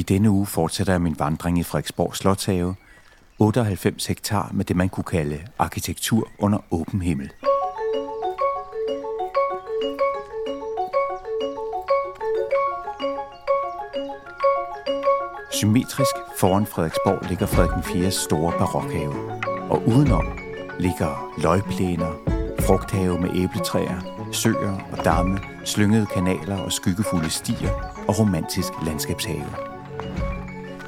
I denne uge fortsætter jeg min vandring i Frederiksborg Slotshave. 98 hektar med det, man kunne kalde arkitektur under åben himmel. Symmetrisk foran Frederiksborg ligger Frederik 4. store barokhave. Og udenom ligger løgplæner, frugthave med æbletræer, søer og damme, slyngede kanaler og skyggefulde stier og romantisk landskabshave.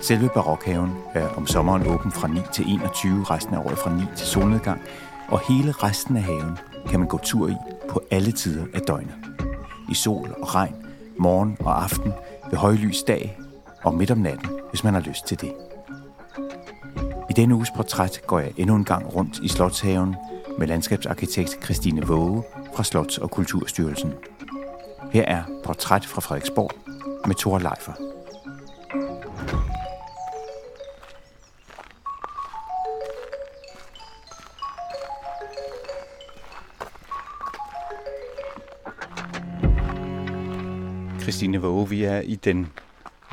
Selve barokhaven er om sommeren åben fra 9 til 21, resten af året fra 9 til solnedgang, og hele resten af haven kan man gå tur i på alle tider af døgnet. I sol og regn, morgen og aften, ved højlys dag og midt om natten, hvis man har lyst til det. I denne uges portræt går jeg endnu en gang rundt i Slotshaven med landskabsarkitekt Christine Våge fra Slots- og Kulturstyrelsen. Her er portræt fra Frederiksborg med Thor Leifer. Christine Våge, vi er i den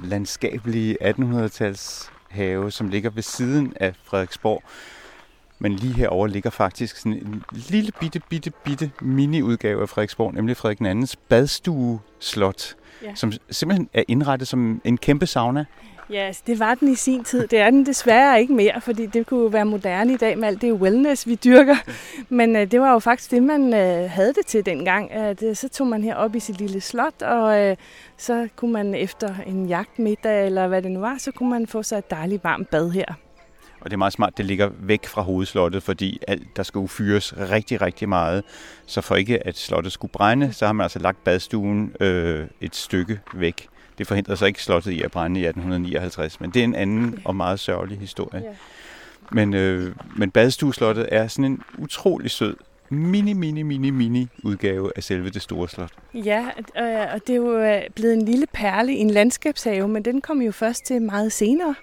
landskabelige 1800-tals have, som ligger ved siden af Frederiksborg. Men lige herover ligger faktisk sådan en lille bitte, bitte, bitte mini-udgave af Frederiksborg, nemlig Frederik II's badstue-slot, ja. som simpelthen er indrettet som en kæmpe sauna. Ja, altså, det var den i sin tid. Det er den desværre ikke mere, fordi det kunne jo være moderne i dag med alt det wellness, vi dyrker. Men uh, det var jo faktisk det, man uh, havde det til dengang. Uh, det, så tog man her op i sit lille slot, og uh, så kunne man efter en jagtmiddag, eller hvad det nu var, så kunne man få sig et dejligt varmt bad her. Og det er meget smart, det ligger væk fra hovedslottet, fordi alt, der skal fyres rigtig, rigtig meget. Så for ikke at slottet skulle brænde, så har man altså lagt badstuen øh, et stykke væk. Det forhindrede så ikke slottet i at brænde i 1859, men det er en anden og meget sørgelig historie. Ja. Men, øh, men badstueslottet er sådan en utrolig sød mini, mini, mini, mini udgave af selve det store slot. Ja, og det er jo øh, blevet en lille perle i en landskabshave, men den kom jo først til meget senere.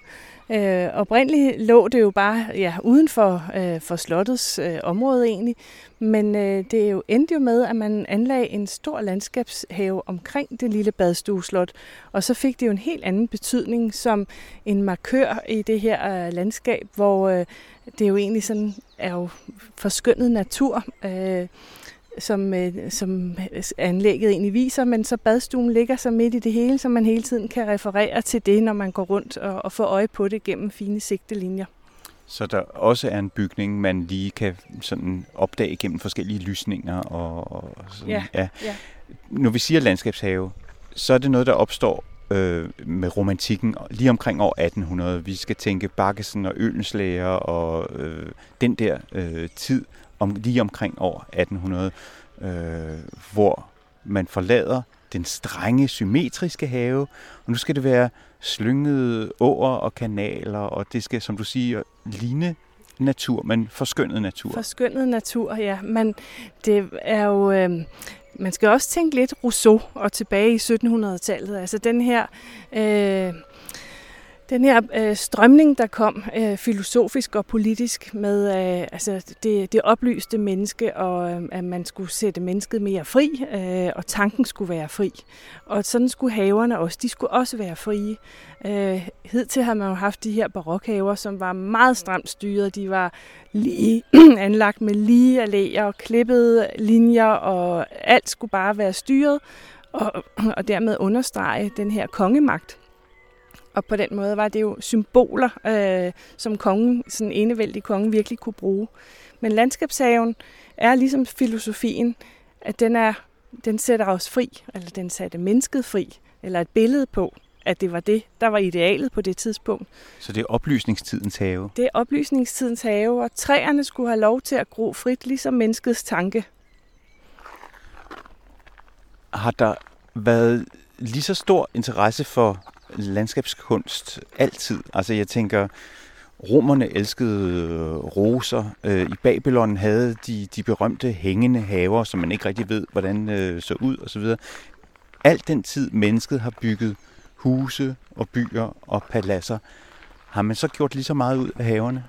Øh, oprindeligt lå det jo bare ja, uden for, øh, for slottets øh, område egentlig, men øh, det er jo endte jo med, at man anlagde en stor landskabshave omkring det lille badstueslot, og så fik det jo en helt anden betydning som en markør i det her øh, landskab, hvor øh, det jo egentlig sådan er jo forskyndet natur. Øh, som, øh, som anlægget egentlig viser, men så badstuen ligger så midt i det hele, så man hele tiden kan referere til det, når man går rundt og, og få øje på det gennem fine sigtelinjer. Så der også er en bygning, man lige kan sådan opdage gennem forskellige lysninger. Og, og sådan, ja, ja. ja. Når vi siger landskabshave, så er det noget, der opstår øh, med romantikken lige omkring år 1800. Vi skal tænke Bakkesen og Ølenslæger og øh, den der øh, tid om, lige omkring år 1800, øh, hvor man forlader den strenge, symmetriske have, og nu skal det være slyngede åer og kanaler, og det skal, som du siger, ligne natur, men forskønnet natur. Forskønnet natur, ja. Men det er jo... Øh, man skal også tænke lidt Rousseau og tilbage i 1700-tallet. Altså den her... Øh, den her øh, strømning, der kom øh, filosofisk og politisk med øh, altså det, det oplyste menneske, og øh, at man skulle sætte mennesket mere fri, øh, og tanken skulle være fri. Og sådan skulle haverne også. De skulle også være frie. Øh, hidtil har man jo haft de her barokhaver, som var meget stramt styret. De var lige anlagt med lige alléer og klippede linjer, og alt skulle bare være styret, og, og dermed understrege den her kongemagt og på den måde var det jo symboler, øh, som kongen, sådan enevældig konge, virkelig kunne bruge. Men landskabshaven er ligesom filosofien, at den, er, den sætter os fri, eller den satte mennesket fri, eller et billede på, at det var det, der var idealet på det tidspunkt. Så det er oplysningstidens have? Det er oplysningstidens have, og træerne skulle have lov til at gro frit, ligesom menneskets tanke. Har der været lige så stor interesse for landskabskunst altid. Altså jeg tænker, romerne elskede øh, roser. Øh, I Babylon havde de de berømte hængende haver, som man ikke rigtig ved, hvordan øh, så ud osv. Alt den tid, mennesket har bygget huse og byer og paladser, har man så gjort lige så meget ud af haverne?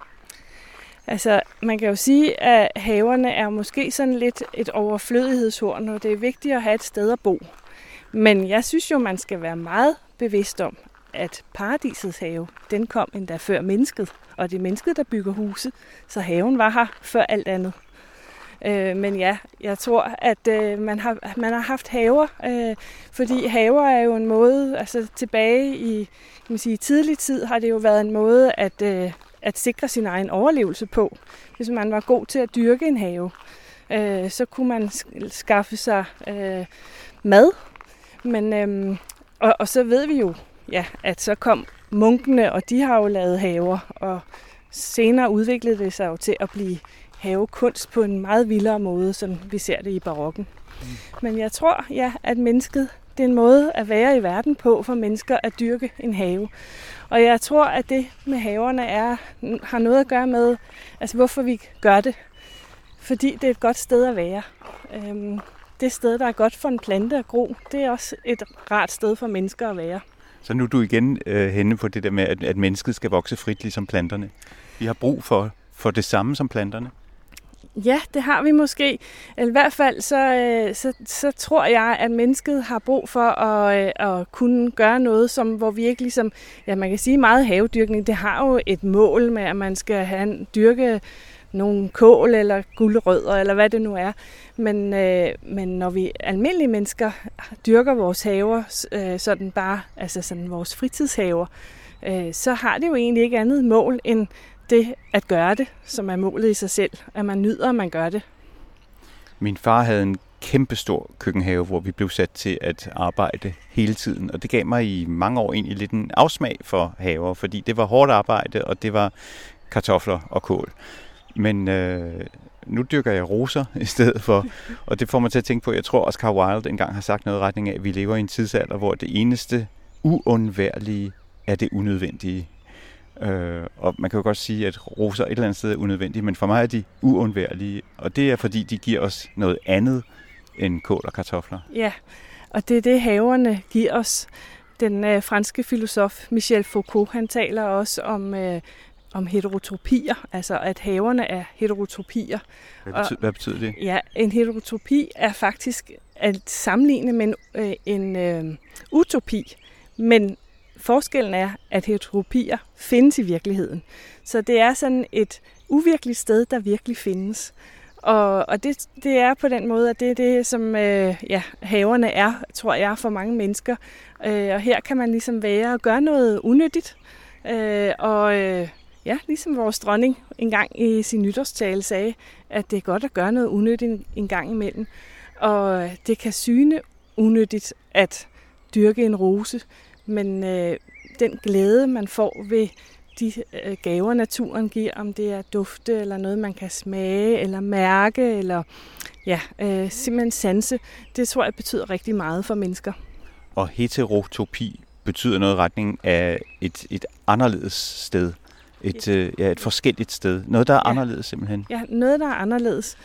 Altså, man kan jo sige, at haverne er måske sådan lidt et overflødighedshorn, og det er vigtigt at have et sted at bo. Men jeg synes jo, man skal være meget bevidst om, at paradisets have, den kom endda før mennesket, og det er mennesket, der bygger huse, så haven var her før alt andet. Øh, men ja, jeg tror, at øh, man, har, man har haft haver, øh, fordi haver er jo en måde, altså tilbage i kan man sige, tidlig tid har det jo været en måde at, øh, at sikre sin egen overlevelse på. Hvis man var god til at dyrke en have, øh, så kunne man skaffe sig øh, mad. Men, øh, og, og så ved vi jo, ja, at så kom munkene, og de har jo lavet haver, og senere udviklede det sig jo til at blive havekunst på en meget vildere måde, som vi ser det i barokken. Mm. Men jeg tror, ja, at mennesket, det er en måde at være i verden på for mennesker at dyrke en have. Og jeg tror, at det med haverne er, har noget at gøre med, altså hvorfor vi gør det. Fordi det er et godt sted at være. Øhm, det sted, der er godt for en plante at gro, det er også et rart sted for mennesker at være. Så nu er du igen øh, henne på det der med, at, at mennesket skal vokse frit ligesom planterne. Vi har brug for, for det samme som planterne. Ja, det har vi måske. I hvert fald så, øh, så, så tror jeg, at mennesket har brug for at, øh, at kunne gøre noget, som, hvor vi ikke ligesom, ja man kan sige meget havedyrkning, det har jo et mål med, at man skal have en, dyrke nogle kål eller guldrødder, eller hvad det nu er. Men, øh, men når vi almindelige mennesker dyrker vores haver, øh, sådan bare, altså sådan vores fritidshaver, øh, så har det jo egentlig ikke andet mål end det at gøre det, som er målet i sig selv. At man nyder, at man gør det. Min far havde en kæmpestor køkkenhave, hvor vi blev sat til at arbejde hele tiden. Og det gav mig i mange år egentlig lidt en afsmag for haver, fordi det var hårdt arbejde, og det var kartofler og kål. Men øh, nu dyrker jeg roser i stedet for, og det får mig til at tænke på, jeg tror Oscar Wilde engang har sagt noget i retning af, at vi lever i en tidsalder, hvor det eneste uundværlige er det unødvendige. Øh, og man kan jo godt sige, at roser et eller andet sted er unødvendige, men for mig er de uundværlige, og det er fordi, de giver os noget andet end kål og kartofler. Ja, og det er det, haverne giver os. Den øh, franske filosof Michel Foucault, han taler også om, øh, om heterotropier, altså at haverne er heterotropier. Hvad betyder, og, hvad betyder det? Ja, en heterotropi er faktisk at sammenligne med en, øh, en øh, utopi, men Forskellen er, at heteropier findes i virkeligheden. Så det er sådan et uvirkeligt sted, der virkelig findes. Og, og det, det er på den måde, at det er det, som øh, ja, haverne er, tror jeg, for mange mennesker. Øh, og her kan man ligesom være og gøre noget unyttigt. Øh, og øh, ja, ligesom vores dronning engang i sin nytårstale sagde, at det er godt at gøre noget unødigt en gang imellem. Og øh, det kan syne unødigt at dyrke en rose, men øh, den glæde, man får ved de øh, gaver, naturen giver, om det er dufte eller noget, man kan smage eller mærke, eller ja, øh, simpelthen sanse, det tror jeg betyder rigtig meget for mennesker. Og heterotopi betyder noget i retning af et, et anderledes sted. Et, øh, ja, et forskelligt sted. Noget, der er ja. anderledes simpelthen. Ja, noget, der er anderledes.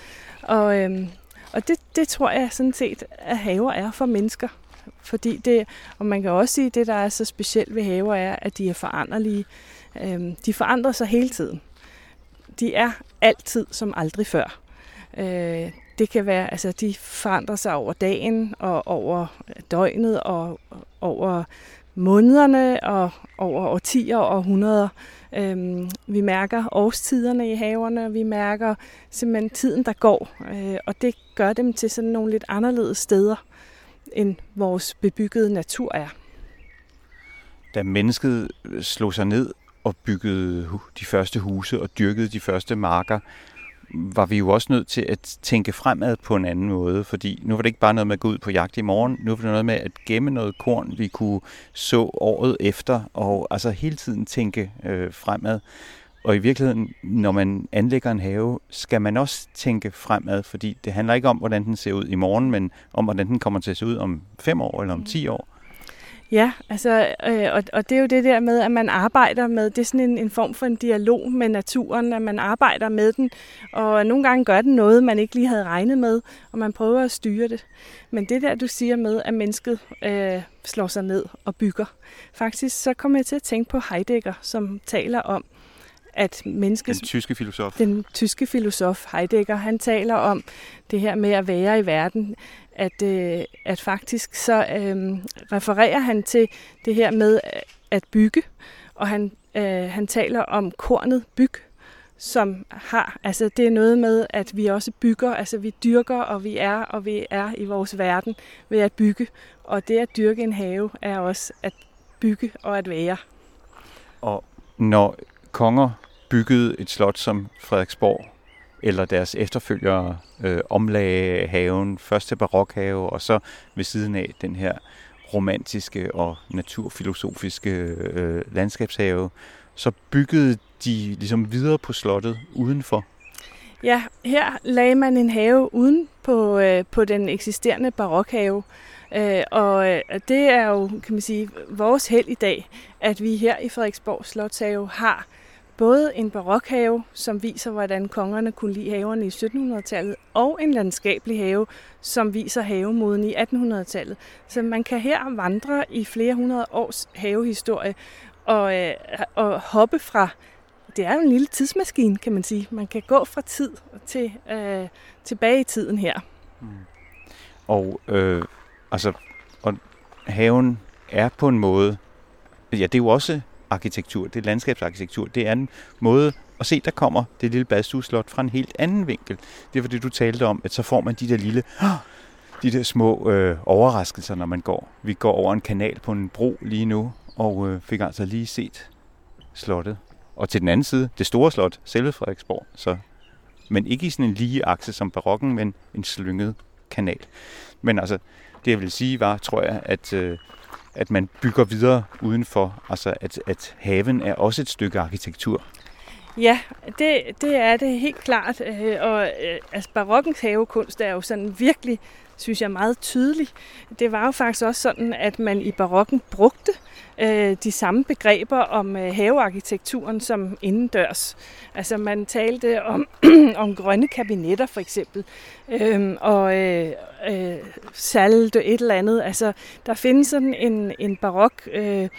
Og, øhm, og det, det tror jeg sådan set, at haver er for mennesker. Fordi det, og man kan også sige, at det, der er så specielt ved haver, er, at de er foranderlige. Øhm, de forandrer sig hele tiden. De er altid som aldrig før. Øh, det kan være, altså de forandrer sig over dagen og over døgnet og over månederne og over årtier og århundreder. Øhm, vi mærker årstiderne i haverne, og vi mærker simpelthen tiden, der går, øh, og det gør dem til sådan nogle lidt anderledes steder end vores bebyggede natur er. Da mennesket slog sig ned og byggede de første huse og dyrkede de første marker, var vi jo også nødt til at tænke fremad på en anden måde, fordi nu var det ikke bare noget med at gå ud på jagt i morgen, nu var det noget med at gemme noget korn, vi kunne så året efter, og altså hele tiden tænke øh, fremad. Og i virkeligheden, når man anlægger en have, skal man også tænke fremad, fordi det handler ikke om, hvordan den ser ud i morgen, men om, hvordan den kommer til at se ud om fem år eller om ti år. Ja, altså, øh, og, og det er jo det der med, at man arbejder med, det er sådan en, en form for en dialog med naturen, at man arbejder med den, og nogle gange gør den noget, man ikke lige havde regnet med, og man prøver at styre det. Men det der, du siger med, at mennesket øh, slår sig ned og bygger, faktisk så kommer jeg til at tænke på Heidegger, som taler om, at mennesket... Den tyske filosof. Den tyske filosof Heidegger, han taler om det her med at være i verden, at, øh, at faktisk så øh, refererer han til det her med, at bygge, og han, øh, han taler om kornet byg, som har, altså det er noget med, at vi også bygger, altså vi dyrker, og vi er, og vi er i vores verden ved at bygge. Og det at dyrke en have er også at bygge og at være. Og når konger byggede et slot som Frederiksborg, eller deres efterfølgere øh, omlagde haven, først til barokhave, og så ved siden af den her romantiske og naturfilosofiske øh, landskabshave, så byggede de ligesom videre på slottet udenfor. Ja, her lagde man en have uden på, øh, på den eksisterende barokhave. Øh, og øh, det er jo, kan man sige, vores held i dag, at vi her i Frederiksborg Slotshave har både en barokhave, som viser, hvordan kongerne kunne lide haverne i 1700-tallet, og en landskabelig have, som viser havemoden i 1800-tallet. Så man kan her vandre i flere hundrede års havehistorie og, øh, og hoppe fra det er jo en lille tidsmaskine, kan man sige. Man kan gå fra tid til øh, tilbage i tiden her. Mm. Og øh, altså, og haven er på en måde, ja, det er jo også arkitektur, det er landskabsarkitektur. Det er en måde at se, der kommer det lille badstueslot fra en helt anden vinkel. Det er fordi, du talte om, at så får man de der lille, de der små øh, overraskelser, når man går. Vi går over en kanal på en bro lige nu, og øh, fik altså lige set slottet. Og til den anden side, det store slot, selve Frederiksborg. Så, men ikke i sådan en lige akse som barokken, men en slynget kanal. Men altså, det jeg vil sige var, tror jeg, at, øh, at man bygger videre udenfor. Altså, at, at haven er også et stykke arkitektur. Ja, det, det er det helt klart. Øh, og øh, altså, barokkens havekunst er jo sådan virkelig, synes jeg, meget tydelig. Det var jo faktisk også sådan, at man i barokken brugte øh, de samme begreber om øh, havearkitekturen som indendørs. Altså man talte om, om grønne kabinetter for eksempel, øh, og øh, øh, salte et eller andet. Altså der findes sådan en, en barok øh,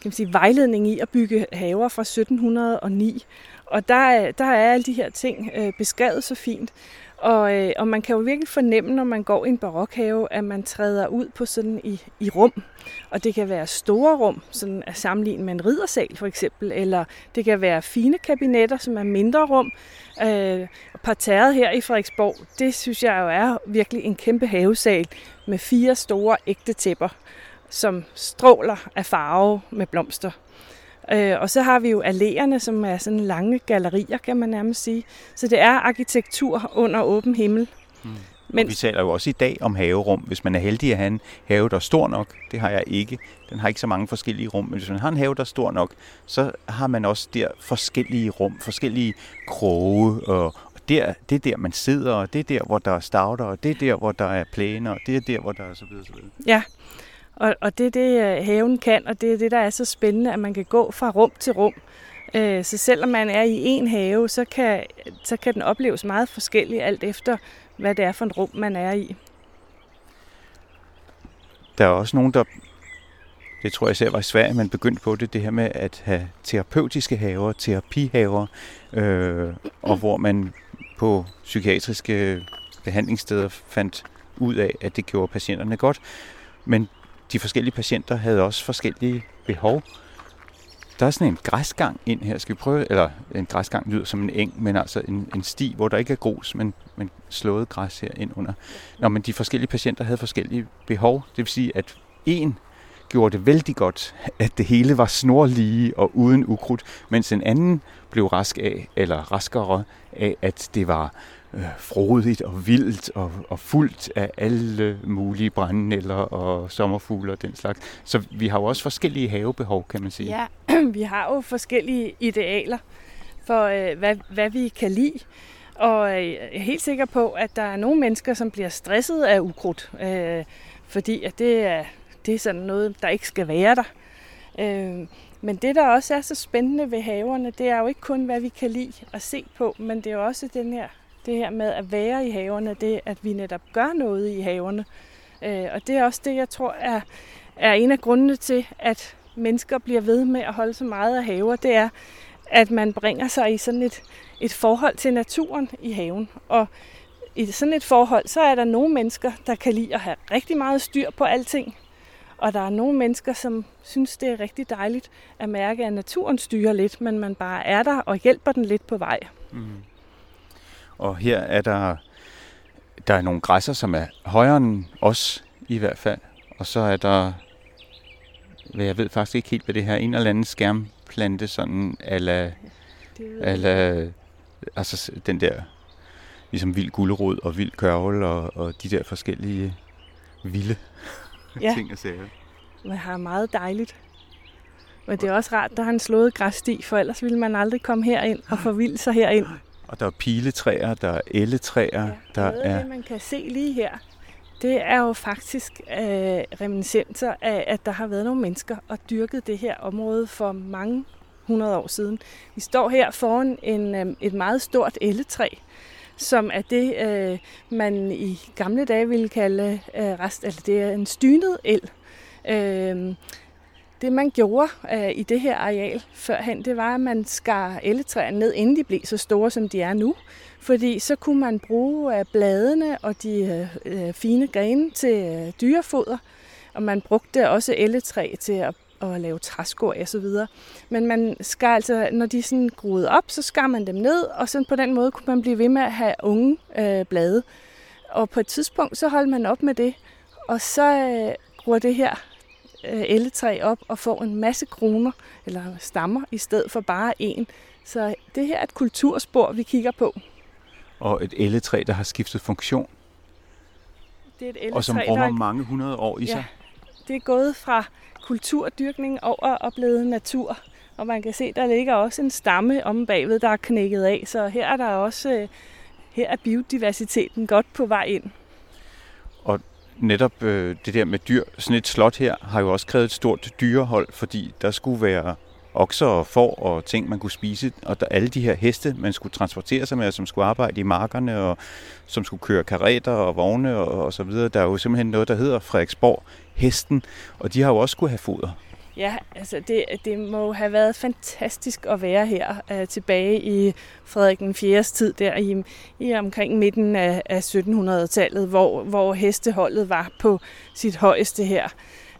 kan man sige, vejledning i at bygge haver fra 1709. Og der, der er alle de her ting øh, beskrevet så fint. Og, øh, og man kan jo virkelig fornemme, når man går i en barokhave, at man træder ud på sådan i, i rum. Og det kan være store rum, sådan at sammenligne med en riddersal for eksempel, eller det kan være fine kabinetter, som er mindre rum. Øh, parterret her i Frederiksborg, det synes jeg jo er virkelig en kæmpe havesal med fire store ægte tæpper, som stråler af farve med blomster. Øh, og så har vi jo alléerne, som er sådan lange gallerier, kan man nærmest sige. Så det er arkitektur under åben himmel. Mm. Men... vi taler jo også i dag om haverum. Hvis man er heldig at have en have, der er stor nok, det har jeg ikke. Den har ikke så mange forskellige rum, men hvis man har en have, der er stor nok, så har man også der forskellige rum, forskellige kroge, og, der, det er der, man sidder, og det er der, hvor der er stauder, og det er der, hvor der er plæner, og det er der, hvor der er så videre, så videre. Ja, og, og det er det, øh, haven kan, og det er det, der er så spændende, at man kan gå fra rum til rum. Øh, så selvom man er i en have, så kan, så kan den opleves meget forskellig, alt efter, hvad det er for en rum, man er i. Der er også nogen, der, det tror jeg især var i Sverige, man begyndte på det, det her med at have terapeutiske haver, terapihaver, øh, og hvor man på psykiatriske behandlingssteder fandt ud af, at det gjorde patienterne godt. Men de forskellige patienter havde også forskellige behov. Der er sådan en græsgang ind her. Skal vi prøve? Eller en græsgang lyder som en eng, men altså en, en sti, hvor der ikke er grus, men, men slået græs her ind under. Nå, men de forskellige patienter havde forskellige behov. Det vil sige, at en gjorde det vældig godt, at det hele var snorlige og uden ukrudt, mens en anden blev rask af, eller raskere af, at det var øh, frodigt og vildt og, og fuldt af alle mulige brændenælder og sommerfugle og den slags. Så vi har jo også forskellige havebehov, kan man sige. Ja, vi har jo forskellige idealer for, øh, hvad, hvad vi kan lide. Og øh, jeg er helt sikker på, at der er nogle mennesker, som bliver stresset af ukrudt, øh, fordi at det, er, det er sådan noget, der ikke skal være der. Øh, men det, der også er så spændende ved haverne, det er jo ikke kun, hvad vi kan lide at se på, men det er jo også den her det her med at være i haverne, det at vi netop gør noget i haverne. Øh, og det er også det, jeg tror er, er en af grundene til, at mennesker bliver ved med at holde så meget af haver, det er, at man bringer sig i sådan et, et forhold til naturen i haven. Og i sådan et forhold, så er der nogle mennesker, der kan lide at have rigtig meget styr på alting. Og der er nogle mennesker, som synes, det er rigtig dejligt at mærke, at naturen styrer lidt, men man bare er der og hjælper den lidt på vej. Mm. Og her er der, der er nogle græsser, som er højere end os i hvert fald. Og så er der, jeg ved faktisk ikke helt, hvad det her en eller anden skærmplante, sådan ala, ala altså den der, ligesom vild gulerod og vild kørvel og, og de der forskellige vilde ja. ting og sager. Man har meget dejligt. Men det er også rart, der har han slået græssti, for ellers ville man aldrig komme herind og forvilde sig herind. Og der er piletræer, der er elletræer. Ja, der er det, man kan se lige her, det er jo faktisk øh, reminiscenser af, at der har været nogle mennesker og dyrket det her område for mange hundrede år siden. Vi står her foran en, øh, et meget stort elletræ, som er det, øh, man i gamle dage ville kalde øh, rest, eller det er en stynet el. Øh, det man gjorde øh, i det her areal førhen, det var, at man skar elletræerne ned, inden de blev så store, som de er nu. Fordi så kunne man bruge øh, bladene og de øh, øh, fine grene til øh, dyrefoder. Og man brugte også elletræ til at, at lave træskår og så videre. Men man skar altså, når de sådan groede op, så skar man dem ned, og så på den måde kunne man blive ved med at have unge øh, blade. Og på et tidspunkt, så holdt man op med det, og så øh, gror det her øh, elletræ op og får en masse kroner eller stammer i stedet for bare en. Så det her er et kulturspor, vi kigger på. Og et elletræ, der har skiftet funktion. Det er et elletræ, og som rummer der... mange hundrede år i ja, sig. Det er gået fra kulturdyrkning over og blevet natur. Og man kan se, der ligger også en stamme om bagved, der er knækket af. Så her er der også øh, her er biodiversiteten godt på vej ind. Og netop øh, det der med dyr, sådan et slot her, har jo også krævet et stort dyrehold, fordi der skulle være okser og får og ting, man kunne spise. Og der, alle de her heste, man skulle transportere sig med, som skulle arbejde i markerne, og som skulle køre karreter og vogne og, og så videre. Der er jo simpelthen noget, der hedder Frederiksborg Hesten, og de har jo også skulle have foder. Ja, altså det, det må have været fantastisk at være her uh, tilbage i Frederik den 4. tid, der i, i omkring midten af, af 1700-tallet, hvor, hvor hesteholdet var på sit højeste her.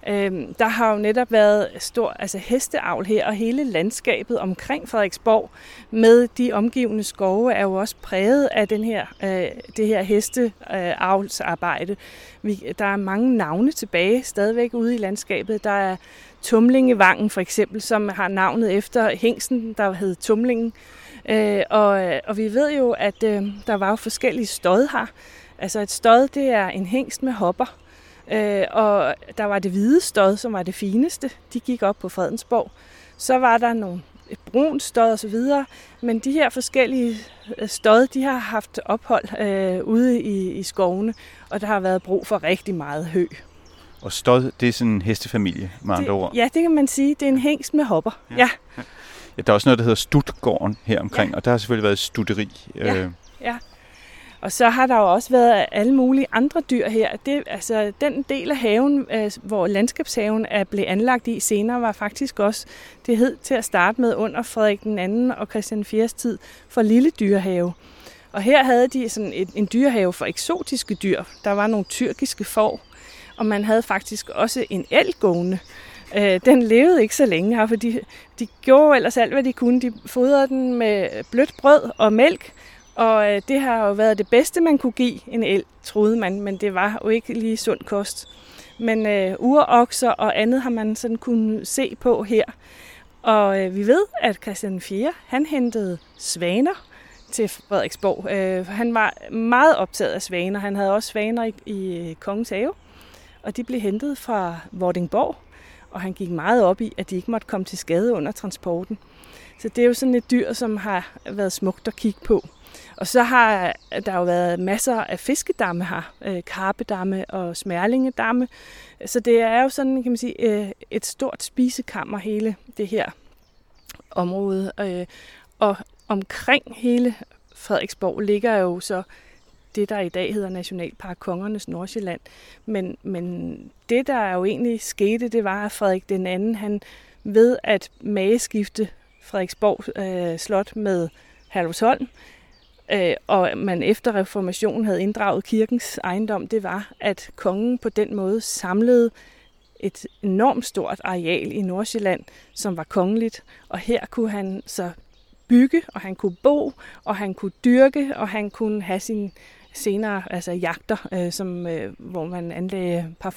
Øhm, der har jo netop været stor altså hesteavl her, og hele landskabet omkring Frederiksborg med de omgivende skove er jo også præget af den her, øh, det her hesteavlsarbejde. Vi, der er mange navne tilbage stadigvæk ude i landskabet. Der er Tumlingevangen for eksempel, som har navnet efter hængsten, der hed Tumlingen. Øh, og, og vi ved jo, at øh, der var jo forskellige stod her. Altså et stod, det er en hængst med hopper. Øh, og der var det hvide stod, som var det fineste. De gik op på Fredensborg. Så var der nogle et brunt stod og så videre. Men de her forskellige øh, stod, de har haft ophold øh, ude i, i skovene, og der har været brug for rigtig meget hø. Og stod, det er sådan en hestefamilie, med andre ord? Ja, det kan man sige. Det er en hængst med hopper. Ja. ja. ja der er også noget, der hedder Stutgården her omkring, ja. og der har selvfølgelig været studeri. Ja. Øh. ja. Og så har der jo også været alle mulige andre dyr her. Det, altså, den del af haven, øh, hvor landskabshaven er blevet anlagt i senere, var faktisk også, det hed til at starte med under Frederik den anden og Christian 4. tid, for lille dyrehave. Og her havde de sådan et, en dyrehave for eksotiske dyr. Der var nogle tyrkiske får, og man havde faktisk også en elgående. Øh, den levede ikke så længe her, for de, de gjorde ellers alt, hvad de kunne. De fodrede den med blødt brød og mælk, og øh, det har jo været det bedste, man kunne give en el, troede man, men det var jo ikke lige sund kost. Men øh, urokser og andet har man sådan kunne se på her. Og øh, vi ved, at Christian 4. han hentede svaner til Frederiksborg. Øh, han var meget optaget af svaner. Han havde også svaner i, i øh, Kongens Have, og de blev hentet fra Vordingborg. Og han gik meget op i, at de ikke måtte komme til skade under transporten. Så det er jo sådan et dyr, som har været smukt at kigge på. Og så har øh, der jo været masser af fiskedamme her, øh, karpedamme og smærlingedamme. Så det er jo sådan, kan man sige, øh, et stort spisekammer hele det her område. Øh, og omkring hele Frederiksborg ligger jo så det, der i dag hedder Nationalpark Kongernes Nordsjælland. Men, men det, der jo egentlig skete, det var, at Frederik den anden, han ved at mageskifte Frederiksborg øh, Slot med Herlufsholm, øh, og man efter reformationen havde inddraget kirkens ejendom, det var, at kongen på den måde samlede et enormt stort areal i Nordsjælland, som var kongeligt, og her kunne han så bygge, og han kunne bo, og han kunne dyrke, og han kunne have sin senere altså jagter, øh, som, øh, hvor man anlagde par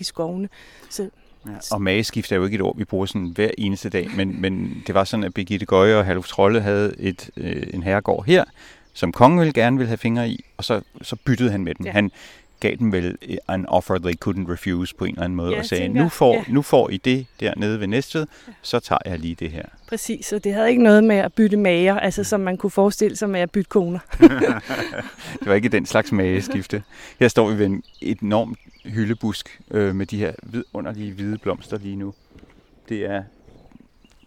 i skovene. Så, Ja, og mageskift er jo ikke et ord, vi bruger sådan hver eneste dag, men, men det var sådan, at Birgitte Gøje og Herluf Trolle havde et, øh, en herregård her, som kongen ville gerne ville have fingre i, og så, så byttede han med dem. Ja. Han gav dem vel en offer they couldn't refuse på en eller anden måde, ja, og sagde, nu, får, ja. nu får I det dernede ved Næstved, ja. så tager jeg lige det her. Præcis, og det havde ikke noget med at bytte mager, altså som man kunne forestille sig med at bytte koner. det var ikke den slags mageskifte. Her står vi ved en enorm hyldebusk øh, med de her underlige hvide blomster lige nu. Det er,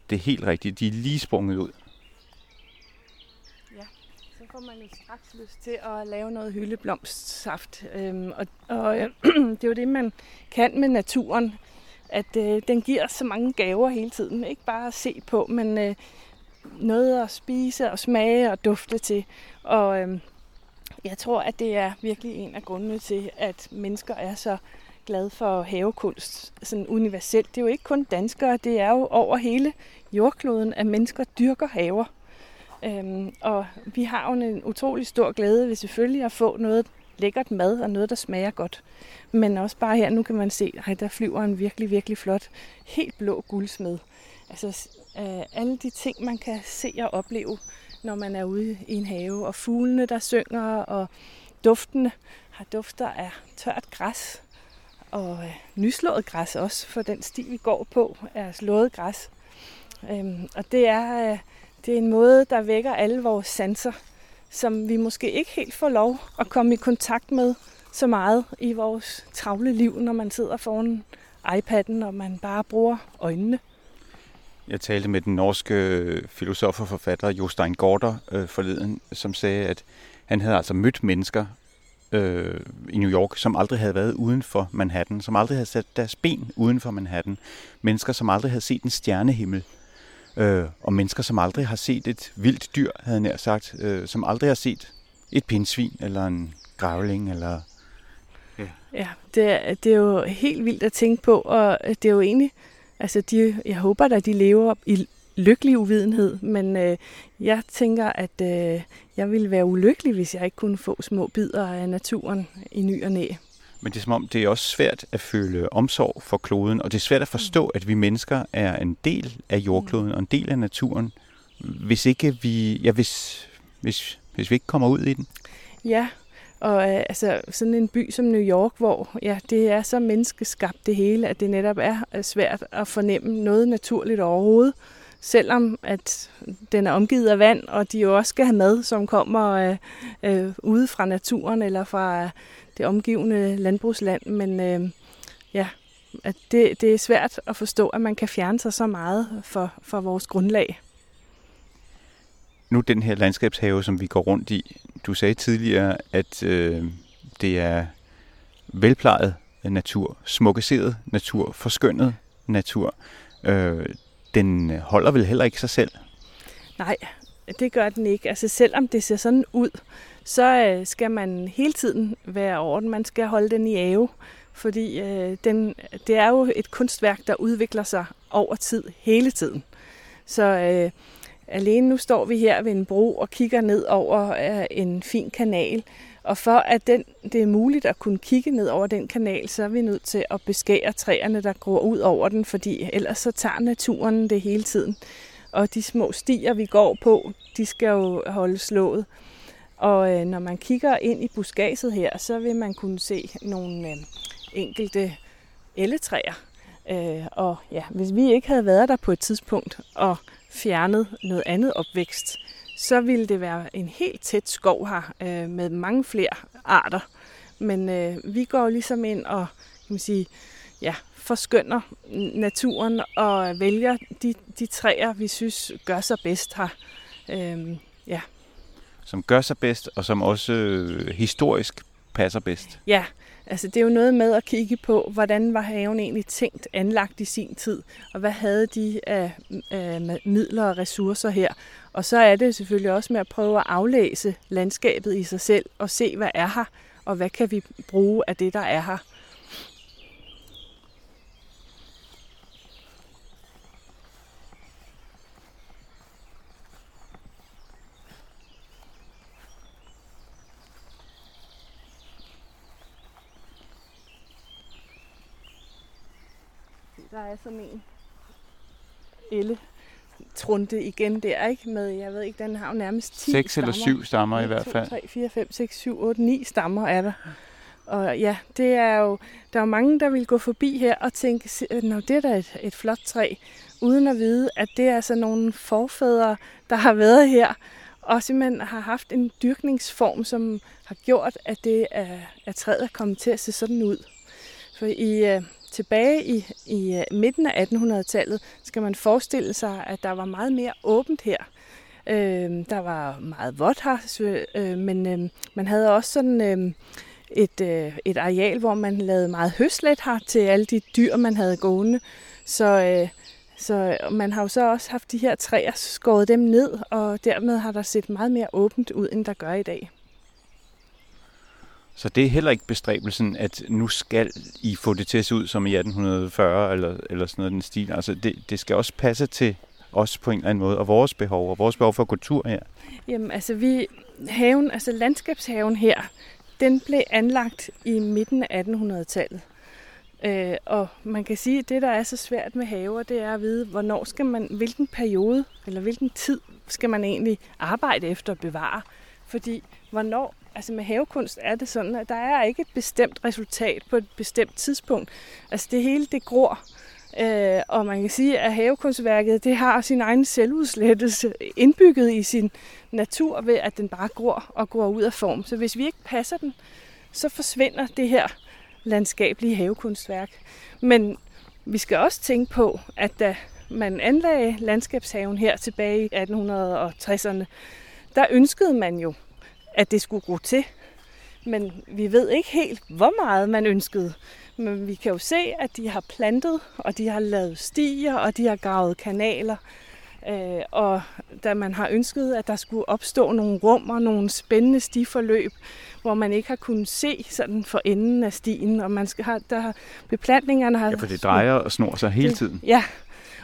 det er helt rigtigt. De er lige sprunget ud. Så får man jo straks lyst til at lave noget hyldeblomstsaft. Øhm, og og øh, det er jo det, man kan med naturen. At øh, den giver så mange gaver hele tiden. Ikke bare at se på, men øh, noget at spise og smage og dufte til. Og øh, jeg tror, at det er virkelig en af grundene til, at mennesker er så glad for havekunst sådan universelt. Det er jo ikke kun danskere, det er jo over hele jordkloden, at mennesker dyrker haver. Øhm, og vi har jo en utrolig stor glæde ved selvfølgelig at få noget lækkert mad og noget, der smager godt. Men også bare her, nu kan man se, at der flyver en virkelig, virkelig flot, helt blå guldsmed. Altså øh, alle de ting, man kan se og opleve, når man er ude i en have. Og fuglene, der synger, og duftene har dufter af tørt græs. Og øh, nyslået græs også, for den sti, vi går på, er slået græs. Øhm, og det er, øh, det er en måde, der vækker alle vores sanser, som vi måske ikke helt får lov at komme i kontakt med så meget i vores travle liv, når man sidder foran iPad'en, og man bare bruger øjnene. Jeg talte med den norske filosof og forfatter Jostein Gorder øh, forleden, som sagde, at han havde altså mødt mennesker øh, i New York, som aldrig havde været uden for Manhattan, som aldrig havde sat deres ben uden for Manhattan. Mennesker, som aldrig havde set en stjernehimmel. Øh, og mennesker, som aldrig har set et vildt dyr, havde jeg nær sagt. Øh, som aldrig har set et pindsvin, eller en gravling, eller... Ja, ja det, er, det er jo helt vildt at tænke på, og det er jo egentlig Altså, de, jeg håber at de lever i lykkelig uvidenhed, men øh, jeg tænker, at øh, jeg ville være ulykkelig, hvis jeg ikke kunne få små bidder af naturen i ny og næ. Men det er som om, det er også svært at føle omsorg for kloden, og det er svært at forstå, mm. at vi mennesker er en del af jordkloden og en del af naturen, hvis ikke vi, ja, hvis, hvis, hvis vi ikke kommer ud i den. Ja, og øh, altså, sådan en by som New York, hvor ja, det er så menneskeskabt det hele, at det netop er øh, svært at fornemme noget naturligt overhovedet. Selvom at den er omgivet af vand, og de jo også skal have mad, som kommer øh, øh, ude fra naturen eller fra det omgivende landbrugsland. Men øh, ja, at det, det er svært at forstå, at man kan fjerne sig så meget for, for vores grundlag nu den her landskabshave, som vi går rundt i, du sagde tidligere, at øh, det er velplejet natur, smukkeseret natur, forskønnet natur. Øh, den holder vel heller ikke sig selv? Nej, det gør den ikke. Altså selvom det ser sådan ud, så øh, skal man hele tiden være over den. Man skal holde den i ave, fordi øh, den, det er jo et kunstværk, der udvikler sig over tid, hele tiden. Så øh, Alene nu står vi her ved en bro og kigger ned over øh, en fin kanal. Og for at den, det er muligt at kunne kigge ned over den kanal, så er vi nødt til at beskære træerne, der gror ud over den, fordi ellers så tager naturen det hele tiden. Og de små stier, vi går på, de skal jo holde slået. Og øh, når man kigger ind i buskaget her, så vil man kunne se nogle øh, enkelte elletræer. Øh, og ja, hvis vi ikke havde været der på et tidspunkt og fjernet noget andet opvækst, så ville det være en helt tæt skov her øh, med mange flere arter. Men øh, vi går ligesom ind og kan man sige, ja, forskynder naturen og vælger de, de træer, vi synes gør sig bedst her. Øh, ja. Som gør sig bedst, og som også øh, historisk passer bedst. Ja, Altså det er jo noget med at kigge på, hvordan var haven egentlig tænkt anlagt i sin tid, og hvad havde de af, øh, af midler og ressourcer her. Og så er det selvfølgelig også med at prøve at aflæse landskabet i sig selv og se, hvad er her, og hvad kan vi bruge af det, der er her. Der er sådan en elle trunte igen der, ikke? Med, jeg ved ikke, den har jo nærmest 10 6 eller 7 stammer 1, i hvert 2, fald. 3, 4, 5, 6, 7, 8, 9 stammer er der. Og ja, det er jo, der er jo mange, der vil gå forbi her og tænke, Nå, det er da et, et flot træ, uden at vide, at det er sådan nogle forfædre, der har været her, og simpelthen har haft en dyrkningsform, som har gjort, at det er, at træet er kommet til at se sådan ud. For i, uh, tilbage i, i øh, midten af 1800-tallet skal man forestille sig, at der var meget mere åbent her. Øh, der var meget vådt her, øh, men øh, man havde også sådan øh, et, øh, et areal, hvor man lavede meget høslet her til alle de dyr, man havde gående. Så, øh, så man har jo så også haft de her træer, skåret dem ned, og dermed har der set meget mere åbent ud, end der gør i dag. Så det er heller ikke bestræbelsen, at nu skal I få det til at se ud som i 1840 eller, eller sådan noget den stil. Altså det, det skal også passe til os på en eller anden måde, og vores behov, og vores behov for kultur her. Jamen altså vi, haven, altså landskabshaven her, den blev anlagt i midten af 1800-tallet. Øh, og man kan sige, at det, der er så svært med haver, det er at vide, hvornår skal man, hvilken periode eller hvilken tid skal man egentlig arbejde efter at bevare. Fordi hvornår, altså med havekunst er det sådan, at der er ikke et bestemt resultat på et bestemt tidspunkt. Altså det hele, det gror. Øh, og man kan sige, at havekunstværket, det har sin egen selvudslettelse indbygget i sin natur ved, at den bare gror og går ud af form. Så hvis vi ikke passer den, så forsvinder det her landskabelige havekunstværk. Men vi skal også tænke på, at da man anlagde landskabshaven her tilbage i 1860'erne, der ønskede man jo, at det skulle gro til. Men vi ved ikke helt, hvor meget man ønskede. Men vi kan jo se, at de har plantet, og de har lavet stier, og de har gravet kanaler. Øh, og da man har ønsket, at der skulle opstå nogle rum og nogle spændende stiforløb, hvor man ikke har kunnet se sådan for enden af stien, og man skal have, der beplantningerne har... Ja, for det drejer og snor sig hele tiden. Ja,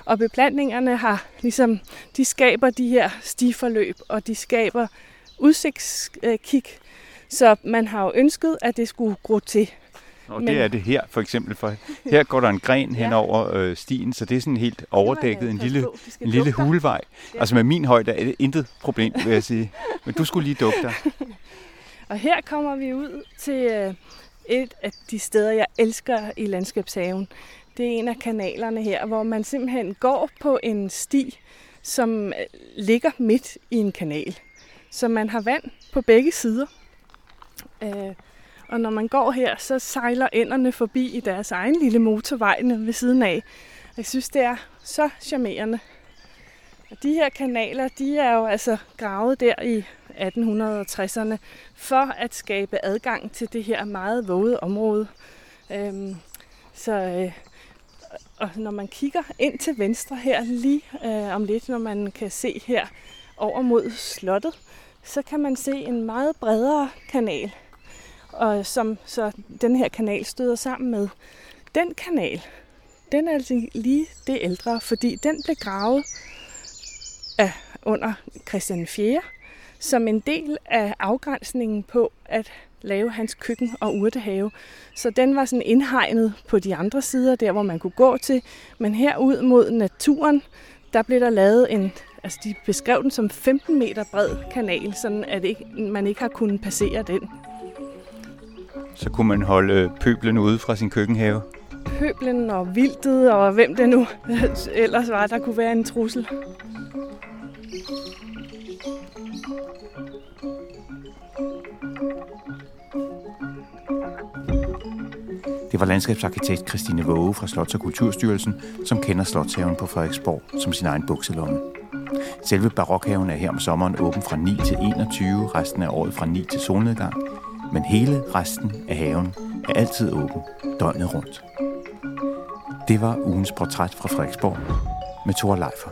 og beplantningerne har ligesom, de skaber de her stiforløb, og de skaber udsigtskig, så man har jo ønsket, at det skulle gro til. Og Men... det er det her for eksempel, for her går der en gren hen over øh, stien, så det er sådan helt overdækket, en lille, en lille hulvej. Ja. Altså med min højde er det intet problem, vil jeg sige. Men du skulle lige dukke dig. Og her kommer vi ud til øh, et af de steder, jeg elsker i landskabshaven. Det er en af kanalerne her, hvor man simpelthen går på en sti, som øh, ligger midt i en kanal. Så man har vand på begge sider. Øh, og når man går her, så sejler ænderne forbi i deres egen lille motorvej ved siden af. Jeg synes, det er så charmerende. Og de her kanaler, de er jo altså gravet der i 1860'erne for at skabe adgang til det her meget våde område. Øhm, så øh, og når man kigger ind til venstre her lige øh, om lidt, når man kan se her over mod slottet, så kan man se en meget bredere kanal, og som så den her kanal støder sammen med. Den kanal, den er altså lige det ældre, fordi den blev gravet af, under Christian 4. som en del af afgrænsningen på at lave hans køkken og urtehave. Så den var sådan indhegnet på de andre sider, der hvor man kunne gå til. Men herud mod naturen, der blev der lavet en, altså de beskrev den som 15 meter bred kanal, sådan at ikke, man ikke har kunnet passere den. Så kunne man holde pøblen ude fra sin køkkenhave? Pøblen og vildtet og hvem det nu ellers var, der kunne være en trussel. Det var landskabsarkitekt Christine Våge fra Slots- og Kulturstyrelsen, som kender Slotshaven på Frederiksborg som sin egen bukselomme. Selve barokhaven er her om sommeren åben fra 9 til 21, resten af året fra 9 til solnedgang, men hele resten af haven er altid åben, døgnet rundt. Det var ugens portræt fra Frederiksborg med Thor Leifer.